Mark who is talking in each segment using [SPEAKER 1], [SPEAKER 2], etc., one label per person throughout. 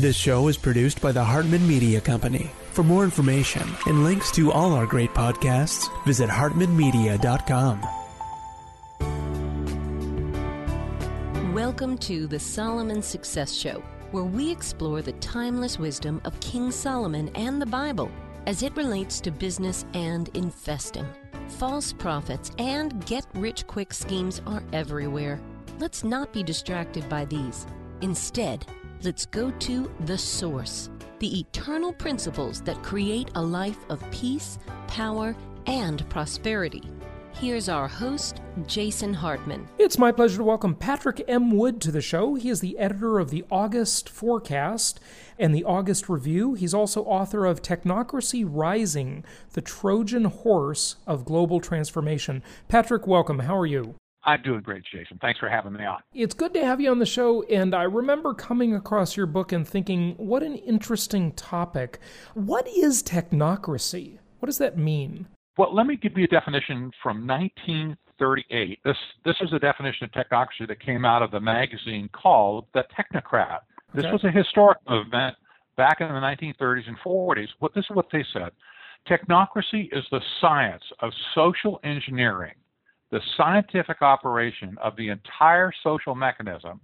[SPEAKER 1] This show is produced by the Hartman Media Company. For more information and links to all our great podcasts, visit hartmanmedia.com.
[SPEAKER 2] Welcome to the Solomon Success Show, where we explore the timeless wisdom of King Solomon and the Bible as it relates to business and investing. False prophets and get rich quick schemes are everywhere. Let's not be distracted by these. Instead, let's go to the source, the eternal principles that create a life of peace, power, and prosperity. Here's our host, Jason Hartman.
[SPEAKER 3] It's my pleasure to welcome Patrick M. Wood to the show. He is the editor of the August Forecast and the August Review. He's also author of Technocracy Rising, the Trojan Horse of Global Transformation. Patrick, welcome. How are you?
[SPEAKER 4] I'm doing great, Jason. Thanks for having me on.
[SPEAKER 3] It's good to have you on the show, and I remember coming across your book and thinking, what an interesting topic. What is technocracy? What does that mean?
[SPEAKER 4] Well, let me give you a definition from 1938. This this is a definition of technocracy that came out of the magazine called The Technocrat. This
[SPEAKER 3] Okay.
[SPEAKER 4] was a historic movement back in the 1930s and 40s. What this is what they said: technocracy is the science of social engineering, the scientific operation of the entire social mechanism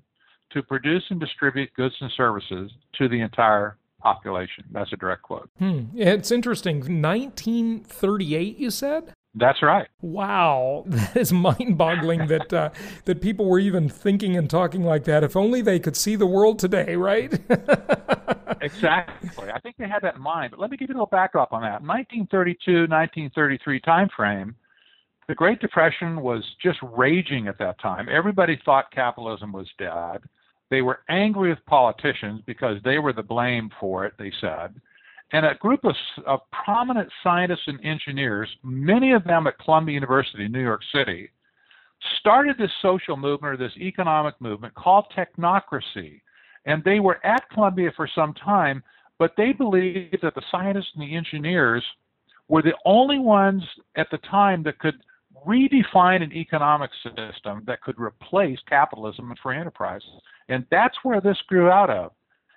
[SPEAKER 4] to produce and distribute goods and services to the entire population. That's a direct quote.
[SPEAKER 3] Hmm. It's interesting. 1938, you said?
[SPEAKER 4] That's right.
[SPEAKER 3] Wow, that is mind-boggling that uh, that people were even thinking and talking like that. If only they could see the world today, right?
[SPEAKER 4] Exactly. I think they had that in mind. But let me give you a little backdrop on that. 1932, 1933 time frame, the Great Depression was just raging at that time. Everybody thought capitalism was dead. They were angry with politicians because they were the blame for it, they said. And a group of, of prominent scientists and engineers, many of them at Columbia University in New York City, started this social movement or this economic movement called technocracy. And they were at Columbia for some time, but they believed that the scientists and the engineers were the only ones at the time that could redefine an economic system that could replace capitalism and free enterprise. And that's where this grew out of.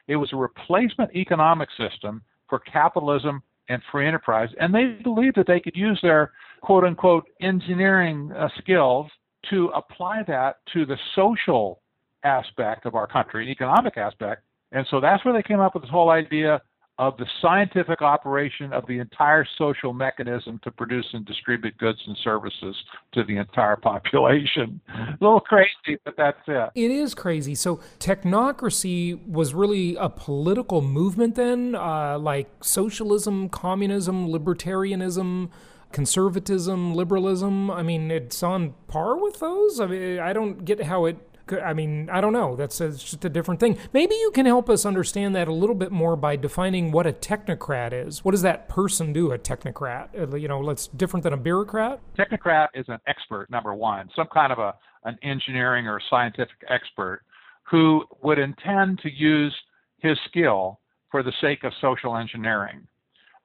[SPEAKER 4] It was a replacement economic system for capitalism and free enterprise. And they believed that they could use their quote unquote engineering uh, skills to apply that to the social aspect of our country, economic aspect. And so that's where they came up with this whole idea of the scientific operation of the entire social mechanism to produce and distribute goods and services to the entire population. A little crazy, but that's it.
[SPEAKER 3] it is crazy. So technocracy was really a political movement then, uh, like socialism, communism, libertarianism. Conservatism, liberalism. I mean, it's on par with those. I mean, I don't get how it I mean, I don't know. That's it's just a different thing. Maybe you can help us understand that a little bit more by defining what a technocrat is. What does that person do? A technocrat, Uh, you know, that's different than a bureaucrat.
[SPEAKER 4] Technocrat is an expert, number one, some kind of a an engineering or scientific expert who would intend to use his skill for the sake of social engineering.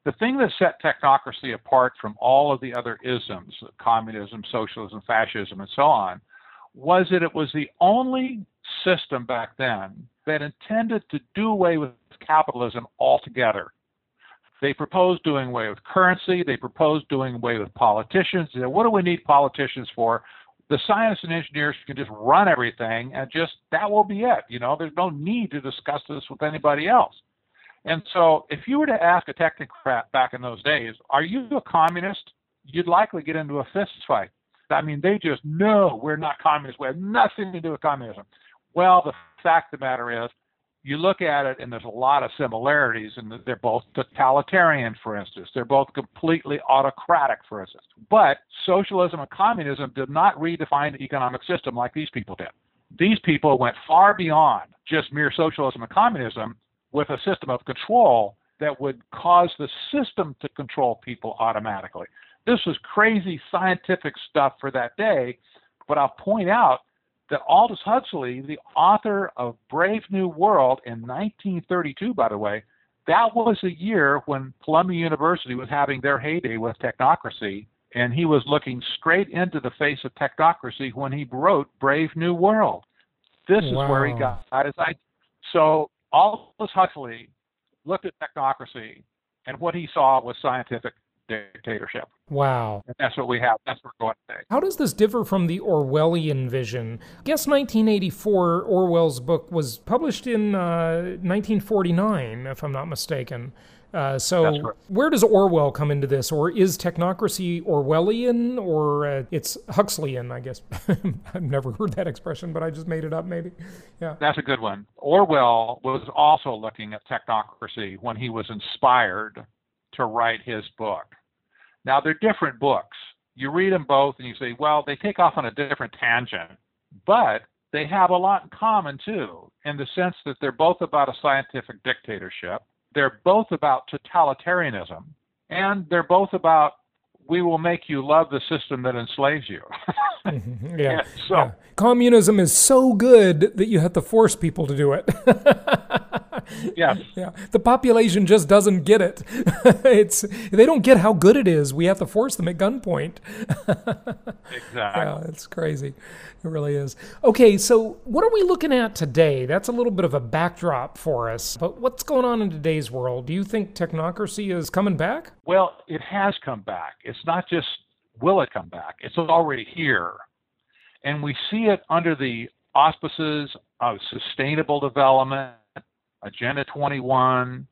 [SPEAKER 4] The thing that set technocracy apart from all of the other isms, communism, socialism, fascism, and so on, was that it was the only system back then that intended to do away with capitalism altogether. They proposed doing away with currency. They proposed doing away with politicians. They said, what do we need politicians for? The scientists and engineers can just run everything and just that will be it. You know, there's no need to discuss this with anybody else. And so, if you were to ask a technocrat back in those days, are you a communist? You'd likely get into a fist fight. I mean, they just, know we're not communists. We have nothing to do with communism. Well, the fact of the matter is, you look at it and there's a lot of similarities, and they're both totalitarian, for instance. They're both completely autocratic, for instance. But socialism and communism did not redefine the economic system like these people did. These people went far beyond just mere socialism and communism with a system of control that would cause the system to control people automatically. This was crazy scientific stuff for that day, but I'll point out that Aldous Huxley, the author of Brave New World in 1932, by the way, that was a year when Columbia University was having their heyday with technocracy, and he was looking straight into the face of technocracy when he wrote Brave New World. This is where he got his idea. So Aldous Huxley looked at technocracy, and what he saw was scientific dictatorship.
[SPEAKER 3] Wow.
[SPEAKER 4] And that's what we have. That's what we're going today.
[SPEAKER 3] How does this differ from the Orwellian vision? I guess 1984, Orwell's book was published in uh, 1949, if I'm not mistaken. Uh, so, where does Orwell come into this? Or is technocracy Orwellian or uh, it's Huxleyan, I guess? I've never heard that expression, but I just made it up, maybe. Yeah.
[SPEAKER 4] That's a good one. Orwell was also looking at technocracy when he was inspired to write his book. Now, they're different books. You read them both and you say, well, they take off on a different tangent, but they have a lot in common too, in the sense that they're both about a scientific dictatorship they're both about totalitarianism, and they're both about we will make you love the system that enslaves you.
[SPEAKER 3] Mm-hmm. yeah. yeah. So yeah. communism is so good that you have to force people to do it.
[SPEAKER 4] yes.
[SPEAKER 3] Yeah. The population just doesn't get it. it's they don't get how good it is. We have to force them at gunpoint.
[SPEAKER 4] exactly.
[SPEAKER 3] Yeah, it's crazy. It really is. Okay, so what are we looking at today? That's a little bit of a backdrop for us. But what's going on in today's world? Do you think technocracy is coming back?
[SPEAKER 4] Well, it has come back. It's not just will it come back, it's already here. And we see it under the auspices of sustainable development, Agenda 21,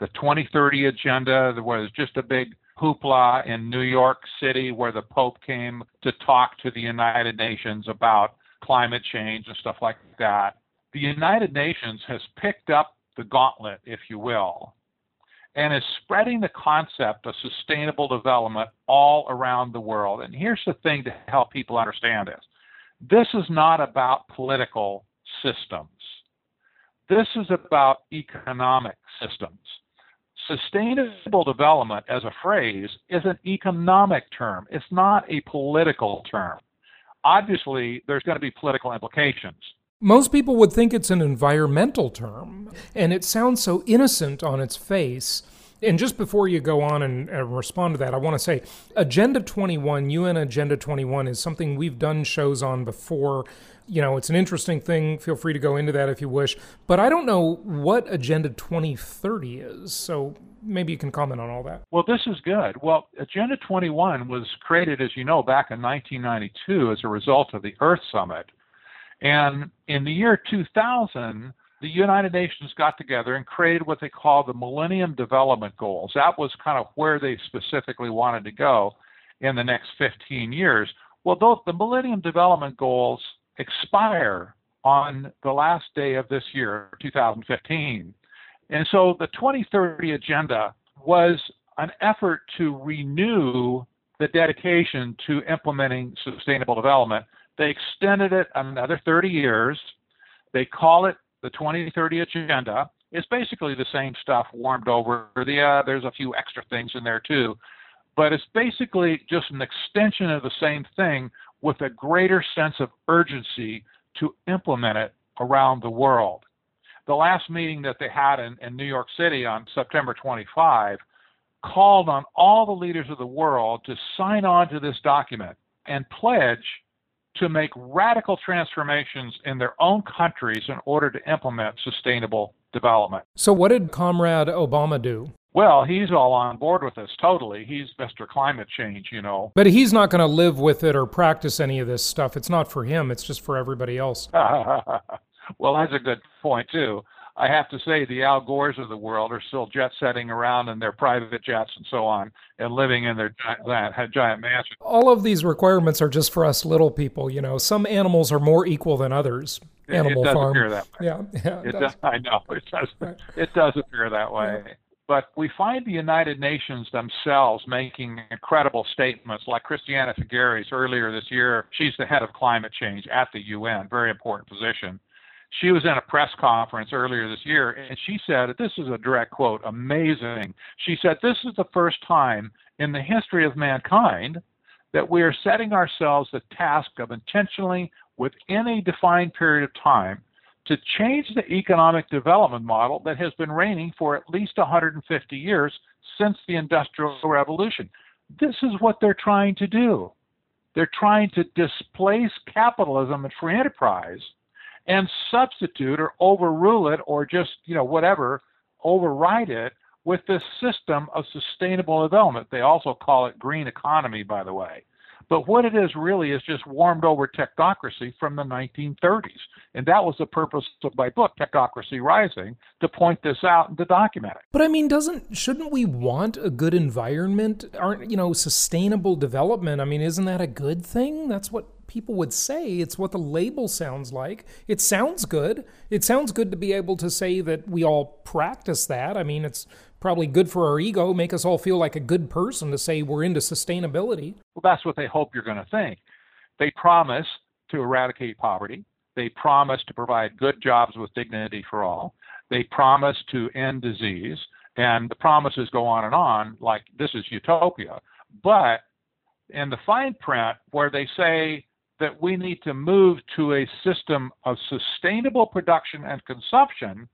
[SPEAKER 4] the 2030 agenda. There was just a big hoopla in New York City where the Pope came to talk to the United Nations about climate change and stuff like that. The United Nations has picked up the gauntlet, if you will, and is spreading the concept of sustainable development all around the world. And here's the thing to help people understand this this is not about political systems, this is about economic systems. Sustainable development as a phrase is an economic term, it's not a political term. Obviously, there's going to be political implications.
[SPEAKER 3] Most people would think it's an environmental term, and it sounds so innocent on its face. And just before you go on and, and, respond to that, I want to say Agenda 21, UN Agenda 21, is something we've done shows on before. You know, it's an interesting thing. Feel free to go into that if you wish. But I don't know what Agenda 2030 is. So maybe you can comment on all that.
[SPEAKER 4] Well, this is good. Well, Agenda 21 was created, as you know, back in 1992 as a result of the Earth Summit and in the year 2000, the United Nations got together and created what they call the Millennium Development Goals. That was kind of where they specifically wanted to go in the next 15 years. Well, those, the Millennium Development Goals expire on the last day of this year, 2015. And so the 2030 Agenda was an effort to renew the dedication to implementing sustainable development they extended it another 30 years. They call it the 2030 Agenda. It's basically the same stuff warmed over. The, uh, there's a few extra things in there too. But it's basically just an extension of the same thing with a greater sense of urgency to implement it around the world. The last meeting that they had in, in New York City on September 25 called on all the leaders of the world to sign on to this document and pledge to make radical transformations in their own countries in order to implement sustainable development.
[SPEAKER 3] So, what did Comrade Obama do?
[SPEAKER 4] Well, he's all on board with this totally. He's Mr. Climate Change, you know.
[SPEAKER 3] But he's not going to live with it or practice any of this stuff. It's not for him, it's just for everybody else.
[SPEAKER 4] well, that's a good point, too. I have to say the Al Gores of the world are still jet setting around in their private jets and so on, and living in their giant, giant mansions.
[SPEAKER 3] All of these requirements are just for us little people. You know, some animals are more equal than others. Animal
[SPEAKER 4] it does
[SPEAKER 3] farm.
[SPEAKER 4] appear that way.
[SPEAKER 3] Yeah, yeah
[SPEAKER 4] it, it does. does. I know it does. Right. It does appear that way. Yeah. But we find the United Nations themselves making incredible statements, like Christiana Figueres earlier this year. She's the head of climate change at the UN, very important position she was in a press conference earlier this year and she said, this is a direct quote, amazing. She said, This is the first time in the history of mankind that we are setting ourselves the task of intentionally, within a defined period of time, to change the economic development model that has been reigning for at least 150 years since the Industrial Revolution. This is what they're trying to do. They're trying to displace capitalism and free enterprise and substitute or overrule it or just, you know, whatever, override it with this system of sustainable development. They also call it green economy, by the way. But what it is really is just warmed over technocracy from the 1930s. And that was the purpose of my book, Technocracy Rising, to point this out and to document it.
[SPEAKER 3] But I mean, doesn't shouldn't we want a good environment? Aren't you know sustainable development? I mean, isn't that a good thing? That's what people would say. It's what the label sounds like. It sounds good. It sounds good to be able to say that we all practice that. I mean, it's probably good for our ego, make us all feel like a good person to say we're into sustainability.
[SPEAKER 4] Well, that's what they hope you're going to think. They promise to eradicate poverty. They promise to provide good jobs with dignity for all. They promise to end disease. And the promises go on and on, like this is utopia. But in the fine print, where they say that we need to move to a system of sustainable production and consumption,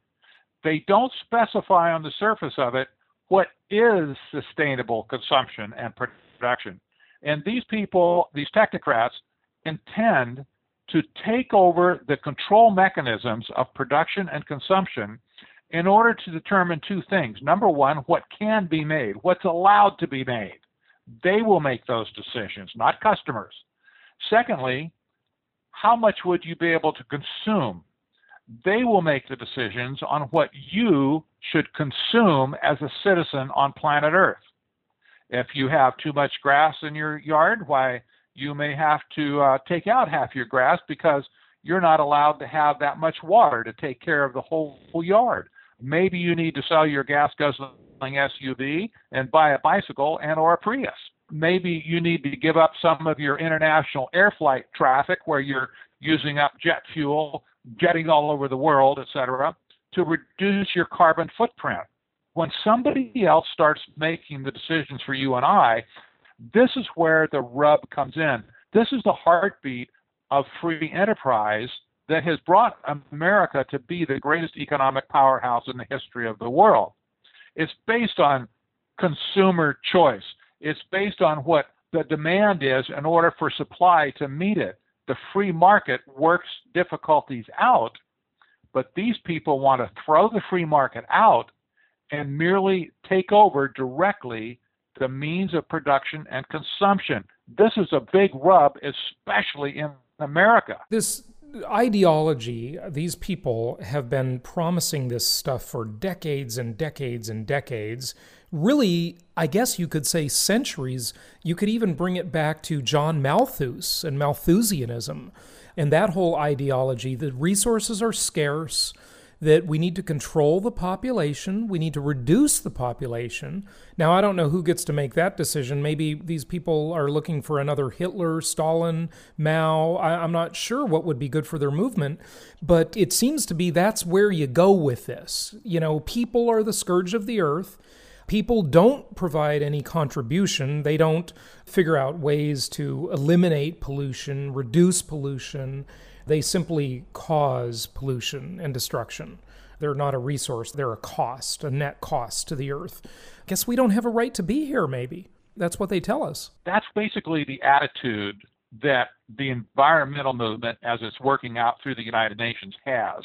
[SPEAKER 4] they don't specify on the surface of it what is sustainable consumption and production. And these people, these technocrats, intend to take over the control mechanisms of production and consumption in order to determine two things. Number one, what can be made, what's allowed to be made. They will make those decisions, not customers. Secondly, how much would you be able to consume? They will make the decisions on what you should consume as a citizen on planet Earth. If you have too much grass in your yard, why, you may have to uh, take out half your grass because you're not allowed to have that much water to take care of the whole, whole yard. Maybe you need to sell your gas guzzling SUV and buy a bicycle and or a Prius maybe you need to give up some of your international air flight traffic where you're using up jet fuel, jetting all over the world, et cetera, to reduce your carbon footprint. When somebody else starts making the decisions for you and I, this is where the rub comes in. This is the heartbeat of free enterprise that has brought America to be the greatest economic powerhouse in the history of the world. It's based on consumer choice. It's based on what the demand is in order for supply to meet it. The free market works difficulties out, but these people want to throw the free market out and merely take over directly the means of production and consumption. This is a big rub, especially in America.
[SPEAKER 3] This ideology, these people have been promising this stuff for decades and decades and decades really, I guess you could say centuries. You could even bring it back to John Malthus and Malthusianism and that whole ideology that resources are scarce, that we need to control the population, we need to reduce the population. Now, I don't know who gets to make that decision. Maybe these people are looking for another Hitler, Stalin, Mao. I, am not sure what would be good for their movement, but it seems to be that's where you go with this. You know, people are the scourge of the earth people don't provide any contribution. They don't figure out ways to eliminate pollution, reduce pollution. They simply cause pollution and destruction. They're not a resource, they're a cost, a net cost to the earth. Guess we don't have a right to be here, maybe. That's what they tell us.
[SPEAKER 4] That's basically the attitude that the environmental movement, as it's working out through the United Nations, has.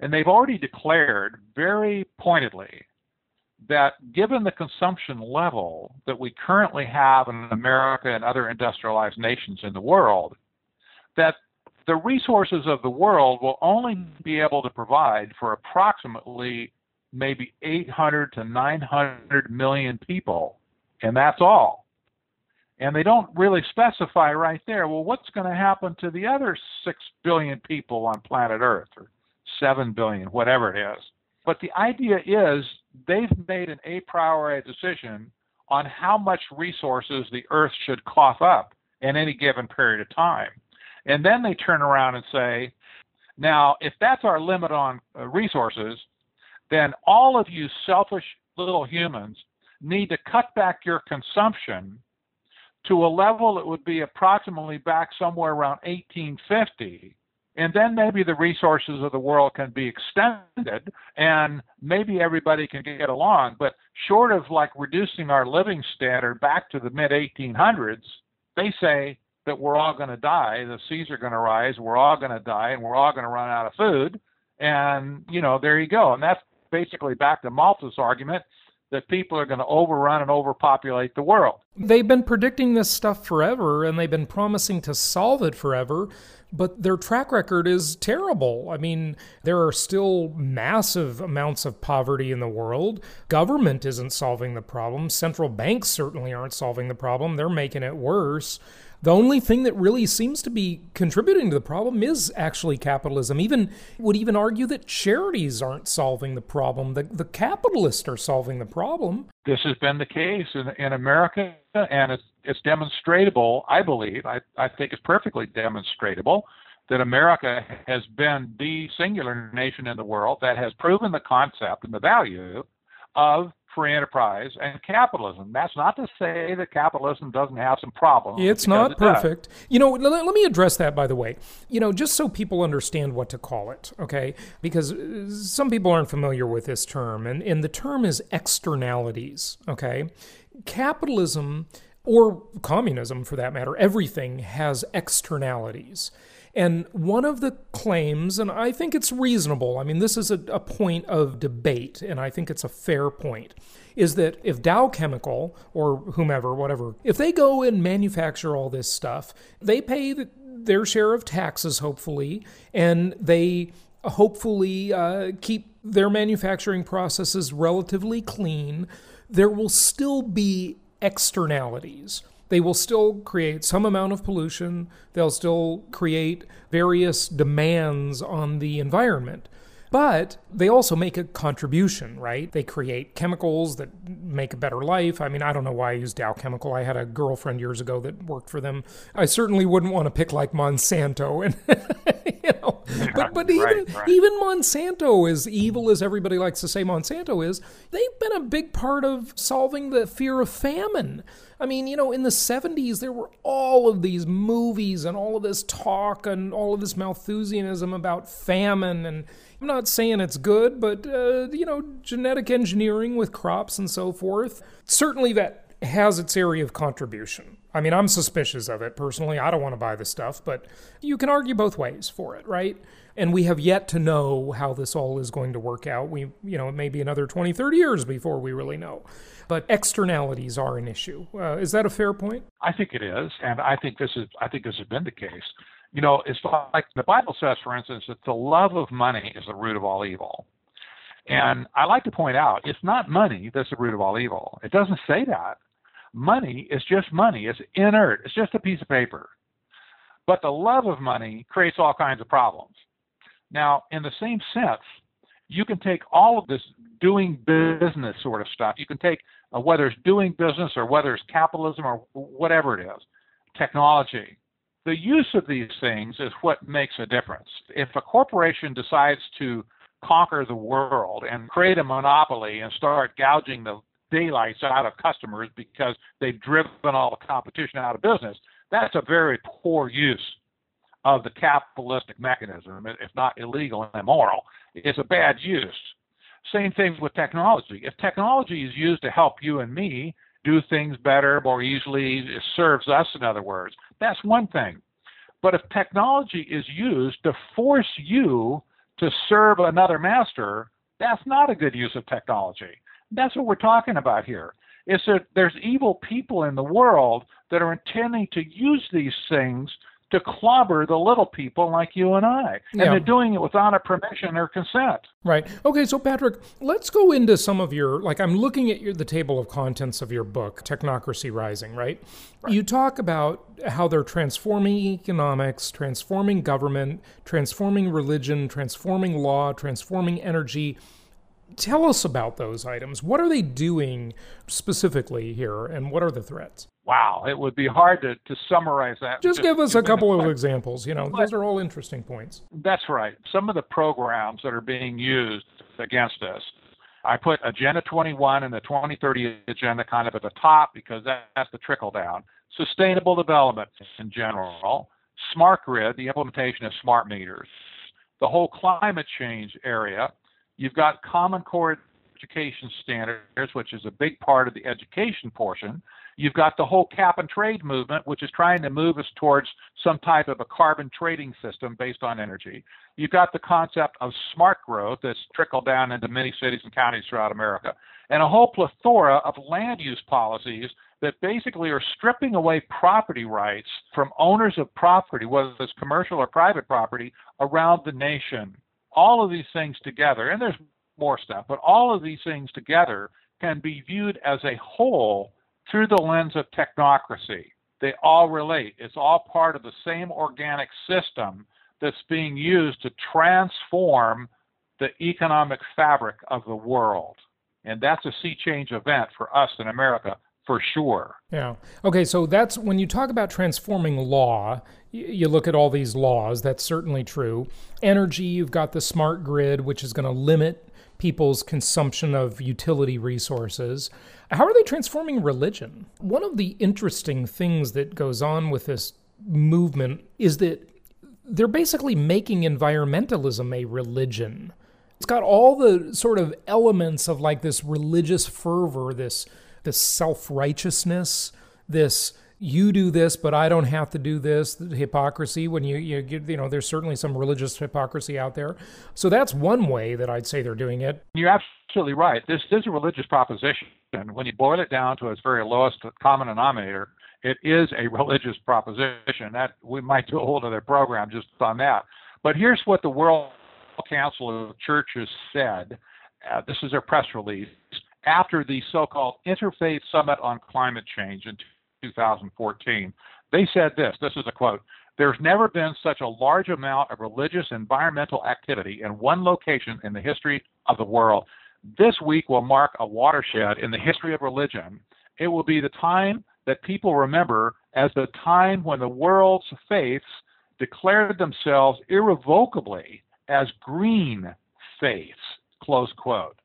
[SPEAKER 4] And they've already declared very pointedly that given the consumption level that we currently have in America and other industrialized nations in the world, that the resources of the world will only be able to provide for approximately maybe 800 to 900 million people, and that's all. And they don't really specify right there, well, what's going to happen to the other 6 billion people on planet Earth, or 7 billion, whatever it is. But the idea is they've made an a priori decision on how much resources the earth should cough up in any given period of time. And then they turn around and say, now, if that's our limit on uh, resources, then all of you selfish little humans need to cut back your consumption to a level that would be approximately back somewhere around 1850 and then maybe the resources of the world can be extended and maybe everybody can get along but short of like reducing our living standard back to the mid 1800s they say that we're all going to die, the seas are going to rise, we're all going to die, and we're all going to run out of food. And, you know, there you go. And that's basically back to Malthus' argument that people are going to overrun and overpopulate the world.
[SPEAKER 3] They've been predicting this stuff forever and they've been promising to solve it forever, but their track record is terrible. I mean, there are still massive amounts of poverty in the world. Government isn't solving the problem. Central banks certainly aren't solving the problem. They're making it worse. The only thing that really seems to be contributing to the problem is actually capitalism. Even would even argue that charities aren't solving the problem. The the capitalists are solving the problem.
[SPEAKER 4] This has been the case in, in America, and it's it's demonstrable. I believe. I I think it's perfectly demonstrable that America has been the singular nation in the world that has proven the concept and the value of free enterprise and capitalism. That's not to say that capitalism doesn't have some problems.
[SPEAKER 3] It's not it perfect. Does. You know, let, let, me address that, by the way. You know, just so people understand what to call it, okay? Because uh, some people aren't familiar with this term, and, and the term is externalities, okay? Capitalism, or communism for that matter, everything has externalities. And one of the claims, and I think it's reasonable, I mean, this is a, a, point of debate, and I think it's a fair point, is that if Dow Chemical or whomever, whatever, if they go and manufacture all this stuff, they pay the, their share of taxes, hopefully, and they hopefully uh, keep their manufacturing processes relatively clean, there will still be externalities they will still create some amount of pollution. They'll still create various demands on the environment. But they also make a contribution, right? They create chemicals that make a better life. I mean, I don't know why I use Dow Chemical. I had a girlfriend years ago that worked for them. I certainly wouldn't want to pick like Monsanto and know. But but even
[SPEAKER 4] right, right.
[SPEAKER 3] even Monsanto, as evil as everybody likes to say Monsanto is, they've been a big part of solving the fear of famine. I mean, you know, in the 70s, there were all of these movies and all of this talk and all of this Malthusianism about famine. And I'm not saying it's good, but, uh, you know, genetic engineering with crops and so forth, certainly that has its area of contribution. I mean, I'm suspicious of it personally. I don't want to buy the stuff, but you can argue both ways for it, right? And we have yet to know how this all is going to work out. We, you know, it may be another 20, 30 years before we really know but externalities are an issue. Uh, is that a fair point?
[SPEAKER 4] I think it is, and I think this is I think this has been the case. You know, it's like the Bible says, for instance, that the love of money is the root of all evil. And I like to point out, it's not money that's the root of all evil. It doesn't say that. Money is just money. It's inert. It's just a piece of paper. But the love of money creates all kinds of problems. Now, in the same sense, you can take all of this doing business sort of stuff. You can take uh, whether it's doing business or whether it's capitalism or whatever it is, technology. The use of these things is what makes a difference. If a corporation decides to conquer the world and create a monopoly and start gouging the daylights out of customers because they've driven all the competition out of business, that's a very poor use of the capitalistic mechanism, if not illegal and immoral. It's a bad use. Same thing with technology. If technology is used to help you and me do things better, more easily, it serves us, in other words, that's one thing. But if technology is used to force you to serve another master, that's not a good use of technology. That's what we're talking about here. Is that there's evil people in the world that are intending to use these things to clobber the little people like you and I. And yeah. they're doing it without a permission or consent.
[SPEAKER 3] Right. Okay, so Patrick, let's go into some of your, like, I'm looking at your, the table of contents of your book, Technocracy Rising, right? right? You talk about how they're transforming economics, transforming government, transforming religion, transforming law, transforming energy. Tell us about those items. What are they doing specifically here, and what are the threats?
[SPEAKER 4] wow, it would be hard to, to summarize that.
[SPEAKER 3] Just, just give us a couple of examples. You know, but, those are all interesting points.
[SPEAKER 4] That's right. Some of the programs that are being used against us. I put Agenda 21 and the 2030 agenda kind of at the top because that's the trickle down. Sustainable development in general, smart grid, the implementation of smart meters, the whole climate change area. You've got Common Core education standards, which is a big part of the education portion. You've got the whole cap and trade movement, which is trying to move us towards some type of a carbon trading system based on energy. You've got the concept of smart growth that's trickled down into many cities and counties throughout America, and a whole plethora of land use policies that basically are stripping away property rights from owners of property, whether it's commercial or private property, around the nation. All of these things together, and there's more stuff, but all of these things together can be viewed as a whole through the lens of technocracy. They all relate. It's all part of the same organic system that's being used to transform the economic fabric of the world. And that's a sea change event for us in America for sure.
[SPEAKER 3] Yeah. Okay, so that's when you talk about transforming law, you look at all these laws, that's certainly true. Energy, you've got the smart grid, which is going to limit people's consumption of utility resources. How are they transforming religion? One of the interesting things that goes on with this movement is that they're basically making environmentalism a religion. It's got all the sort of elements of like this religious fervor, this this self-righteousness, this you do this, but I don't have to do this. Hypocrisy. When you you get, you know, there's certainly some religious hypocrisy out there. So that's one way that I'd say they're doing it.
[SPEAKER 4] You're absolutely right. This, this is a religious proposition. and When you boil it down to its very lowest common denominator, it is a religious proposition. That we might do a whole other program just on that. But here's what the World Council of Churches said. Uh, this is their press release after the so-called Interfaith Summit on Climate Change in 2014. They said this, this is a quote, there's never been such a large amount of religious environmental activity in one location in the history of the world. This week will mark a watershed in the history of religion. It will be the time that people remember as the time when the world's faiths declared themselves irrevocably as green faiths, close quote.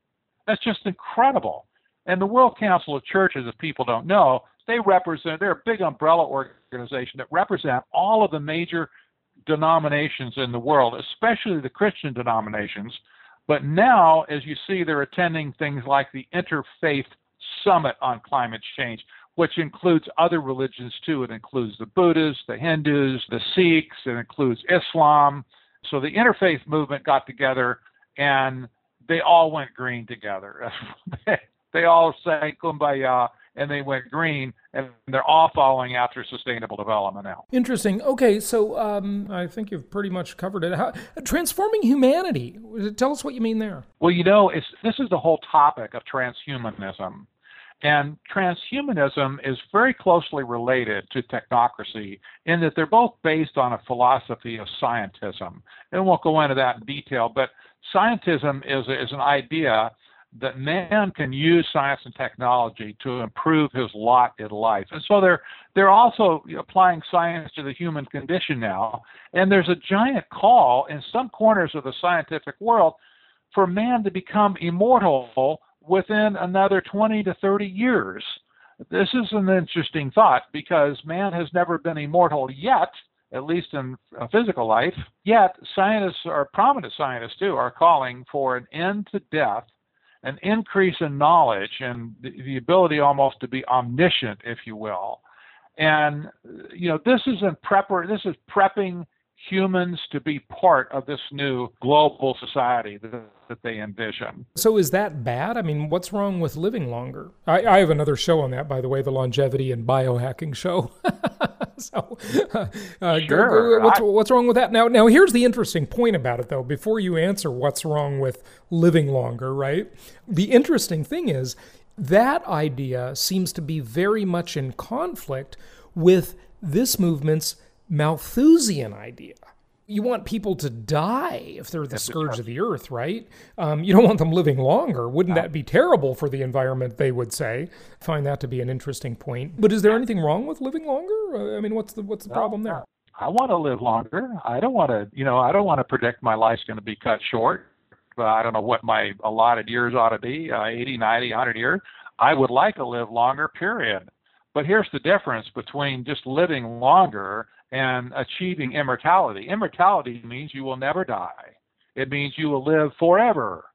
[SPEAKER 4] That's just incredible. And the World Council of Churches, if people don't know, they represent, they're a big umbrella organization that represent all of the major denominations in the world, especially the Christian denominations. But now, as you see, they're attending things like the Interfaith Summit on Climate Change, which includes other religions too. It includes the Buddhists, the Hindus, the Sikhs, it includes Islam. So the interfaith movement got together and they all went green together. they all sang kumbaya and they went green, and they're all following after sustainable development now.
[SPEAKER 3] Interesting. Okay, so um, I think you've pretty much covered it. How, transforming humanity. Tell us what you mean there.
[SPEAKER 4] Well, you know, this is the whole topic of transhumanism. And transhumanism is very closely related to technocracy in that they're both based on a philosophy of scientism. And we'll go into that in detail, but scientism is, is an idea that man can use science and technology to improve his lot in life. And so they're they're also applying science to the human condition now. And there's a giant call in some corners of the scientific world for man to become immortal within another 20 to 30 years. This is an interesting thought because man has never been immortal yet, at least in physical life. Yet, scientists, or prominent scientists too, are calling for an end to death, an increase in knowledge, and the, the ability almost to be omniscient, if you will. And you know, this is in prepper. This is prepping humans to be part of this new global society that, that they envision.
[SPEAKER 3] So, is that bad? I mean, what's wrong with living longer? I, I have another show on that, by the way, the longevity and biohacking show. so, uh, uh
[SPEAKER 4] sure.
[SPEAKER 3] what's, what's wrong with that? Now, now, here's the interesting point about it, though. Before you answer what's wrong with living longer, right? The interesting thing is that idea seems to be very much in conflict with this movement's Malthusian idea. You want people to die if they're the scourge of the earth, right? Um, you don't want them living longer. Wouldn't that be terrible for the environment? They would say. Find that to be an interesting point. But is there anything wrong with living longer? Uh, I mean, what's the what's the problem there?
[SPEAKER 4] I want to live longer. I don't want to, you know, I don't want to predict my life's going to be cut short. But I don't know what my allotted years ought to be, uh, 80, 90, 100 years. I would like to live longer, period. But here's the difference between just living longer and achieving immortality. Immortality means you will never die. It means you will live forever.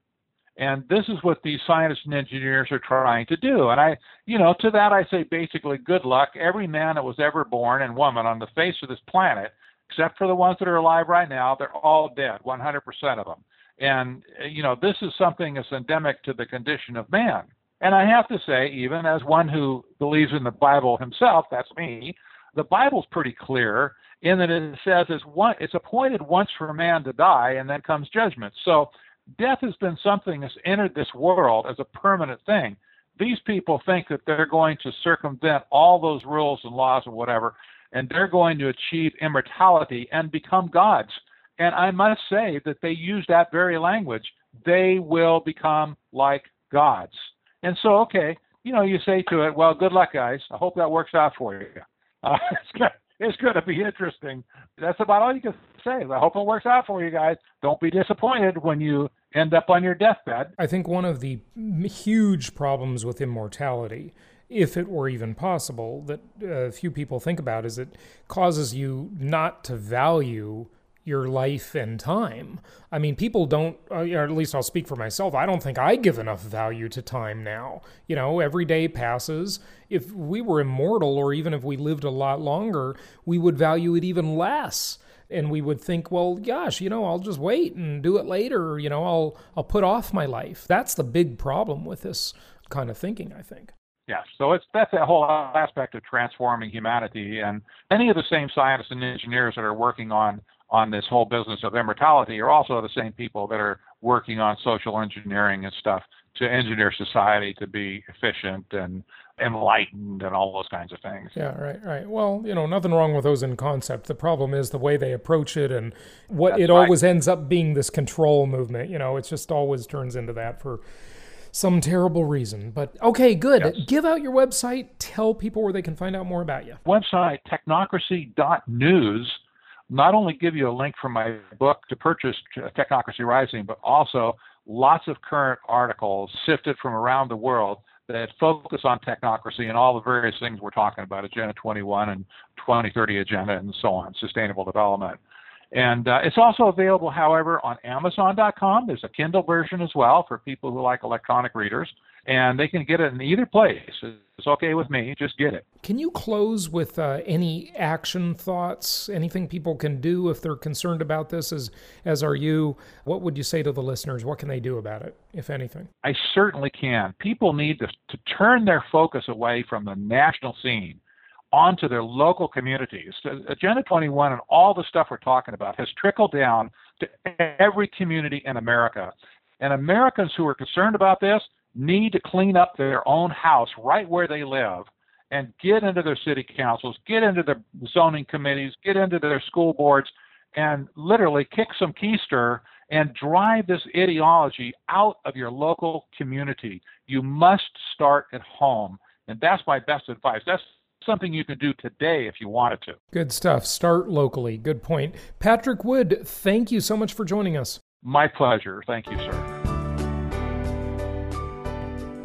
[SPEAKER 4] And this is what these scientists and engineers are trying to do. And I, you know, to that I say basically good luck. Every man that was ever born and woman on the face of this planet, except for the ones that are alive right now, they're all dead, 100% of them. And, you know, this is something that's endemic to the condition of man. And I have to say, even as one who believes in the Bible himself, that's me, the Bible's pretty clear in that it says it's, one, it's appointed once for man to die, and then comes judgment. So death has been something that's entered this world as a permanent thing. These people think that they're going to circumvent all those rules and laws and whatever, and they're going to achieve immortality and become gods. And I must say that they use that very language. They will become like gods. And so, okay, you know, you say to it, well, good luck, guys. I hope that works out for you. Uh, it's, gonna, it's going to be interesting. That's about all you can say. I hope it works out for you guys. Don't be disappointed when you end up on your deathbed.
[SPEAKER 3] I think one of the huge problems with immortality if it were even possible, that uh, few people think about is it causes you not to value your life and time. I mean, people don't, uh, or at least I'll speak for myself, I don't think I give enough value to time now. You know, every day passes. If we were immortal, or even if we lived a lot longer, we would value it even less. And we would think, well, gosh, you know, I'll just wait and do it later. You know, I'll I'll put off my life. That's the big problem with this kind of thinking, I think.
[SPEAKER 4] Yes, so it's that's a whole aspect of transforming humanity, and many of the same scientists and engineers that are working on on this whole business of immortality are also the same people that are working on social engineering and stuff to engineer society to be efficient and enlightened and all those kinds of things.
[SPEAKER 3] Yeah, right, right. Well, you know, nothing wrong with those in concept. The problem is the way they approach it and what That's it right. always ends up being this control movement. You know, it just always turns into that for some terrible reason. But okay, good. Yes. Give out your website. Tell people where they can find out more about you.
[SPEAKER 4] Website technocracy.news not only give you a link from my book to purchase Technocracy Rising, but also lots of current articles sifted from around the world that focus on technocracy and all the various things we're talking about Agenda 21 and 2030 Agenda and so on, sustainable development. And uh, it's also available, however, on Amazon.com. There's a Kindle version as well for people who like electronic readers and they can get it in either place. It's okay with me. Just get it.
[SPEAKER 3] Can you close with uh, any action thoughts? Anything people can do if they're concerned about this? As as are you? What would you say to the listeners? What can they do about it, if anything?
[SPEAKER 4] I certainly can. People need to to turn their focus away from the national scene onto their local communities. Agenda 21 and all the stuff we're talking about has trickled down to every community in America. And Americans who are concerned about this need to clean up their own house right where they live and get into their city councils, get into their zoning committees, get into their school boards, and literally kick some keister and drive this ideology out of your local community. You must start at home. And that's my best advice. That's something you can do today if you wanted to.
[SPEAKER 3] Good stuff. Start locally. Good point. Patrick Wood, thank you so much for joining us.
[SPEAKER 4] My pleasure. Thank you, sir.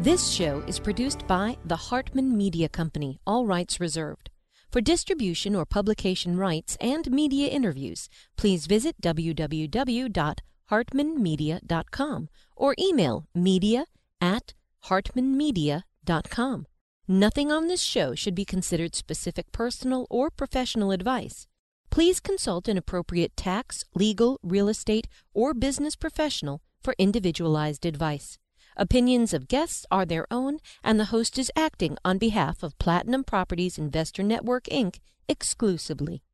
[SPEAKER 2] This show is produced by the Hartman Media Company, all rights reserved. For distribution or publication rights and media interviews, please visit www.hartmanmedia.com or email media at hartmanmedia.com. Nothing on this show should be considered specific personal or professional advice. Please consult an appropriate tax, legal, real estate, or business professional for individualized advice. Opinions of guests are their own, and the host is acting on behalf of Platinum Properties Investor Network, Inc. exclusively.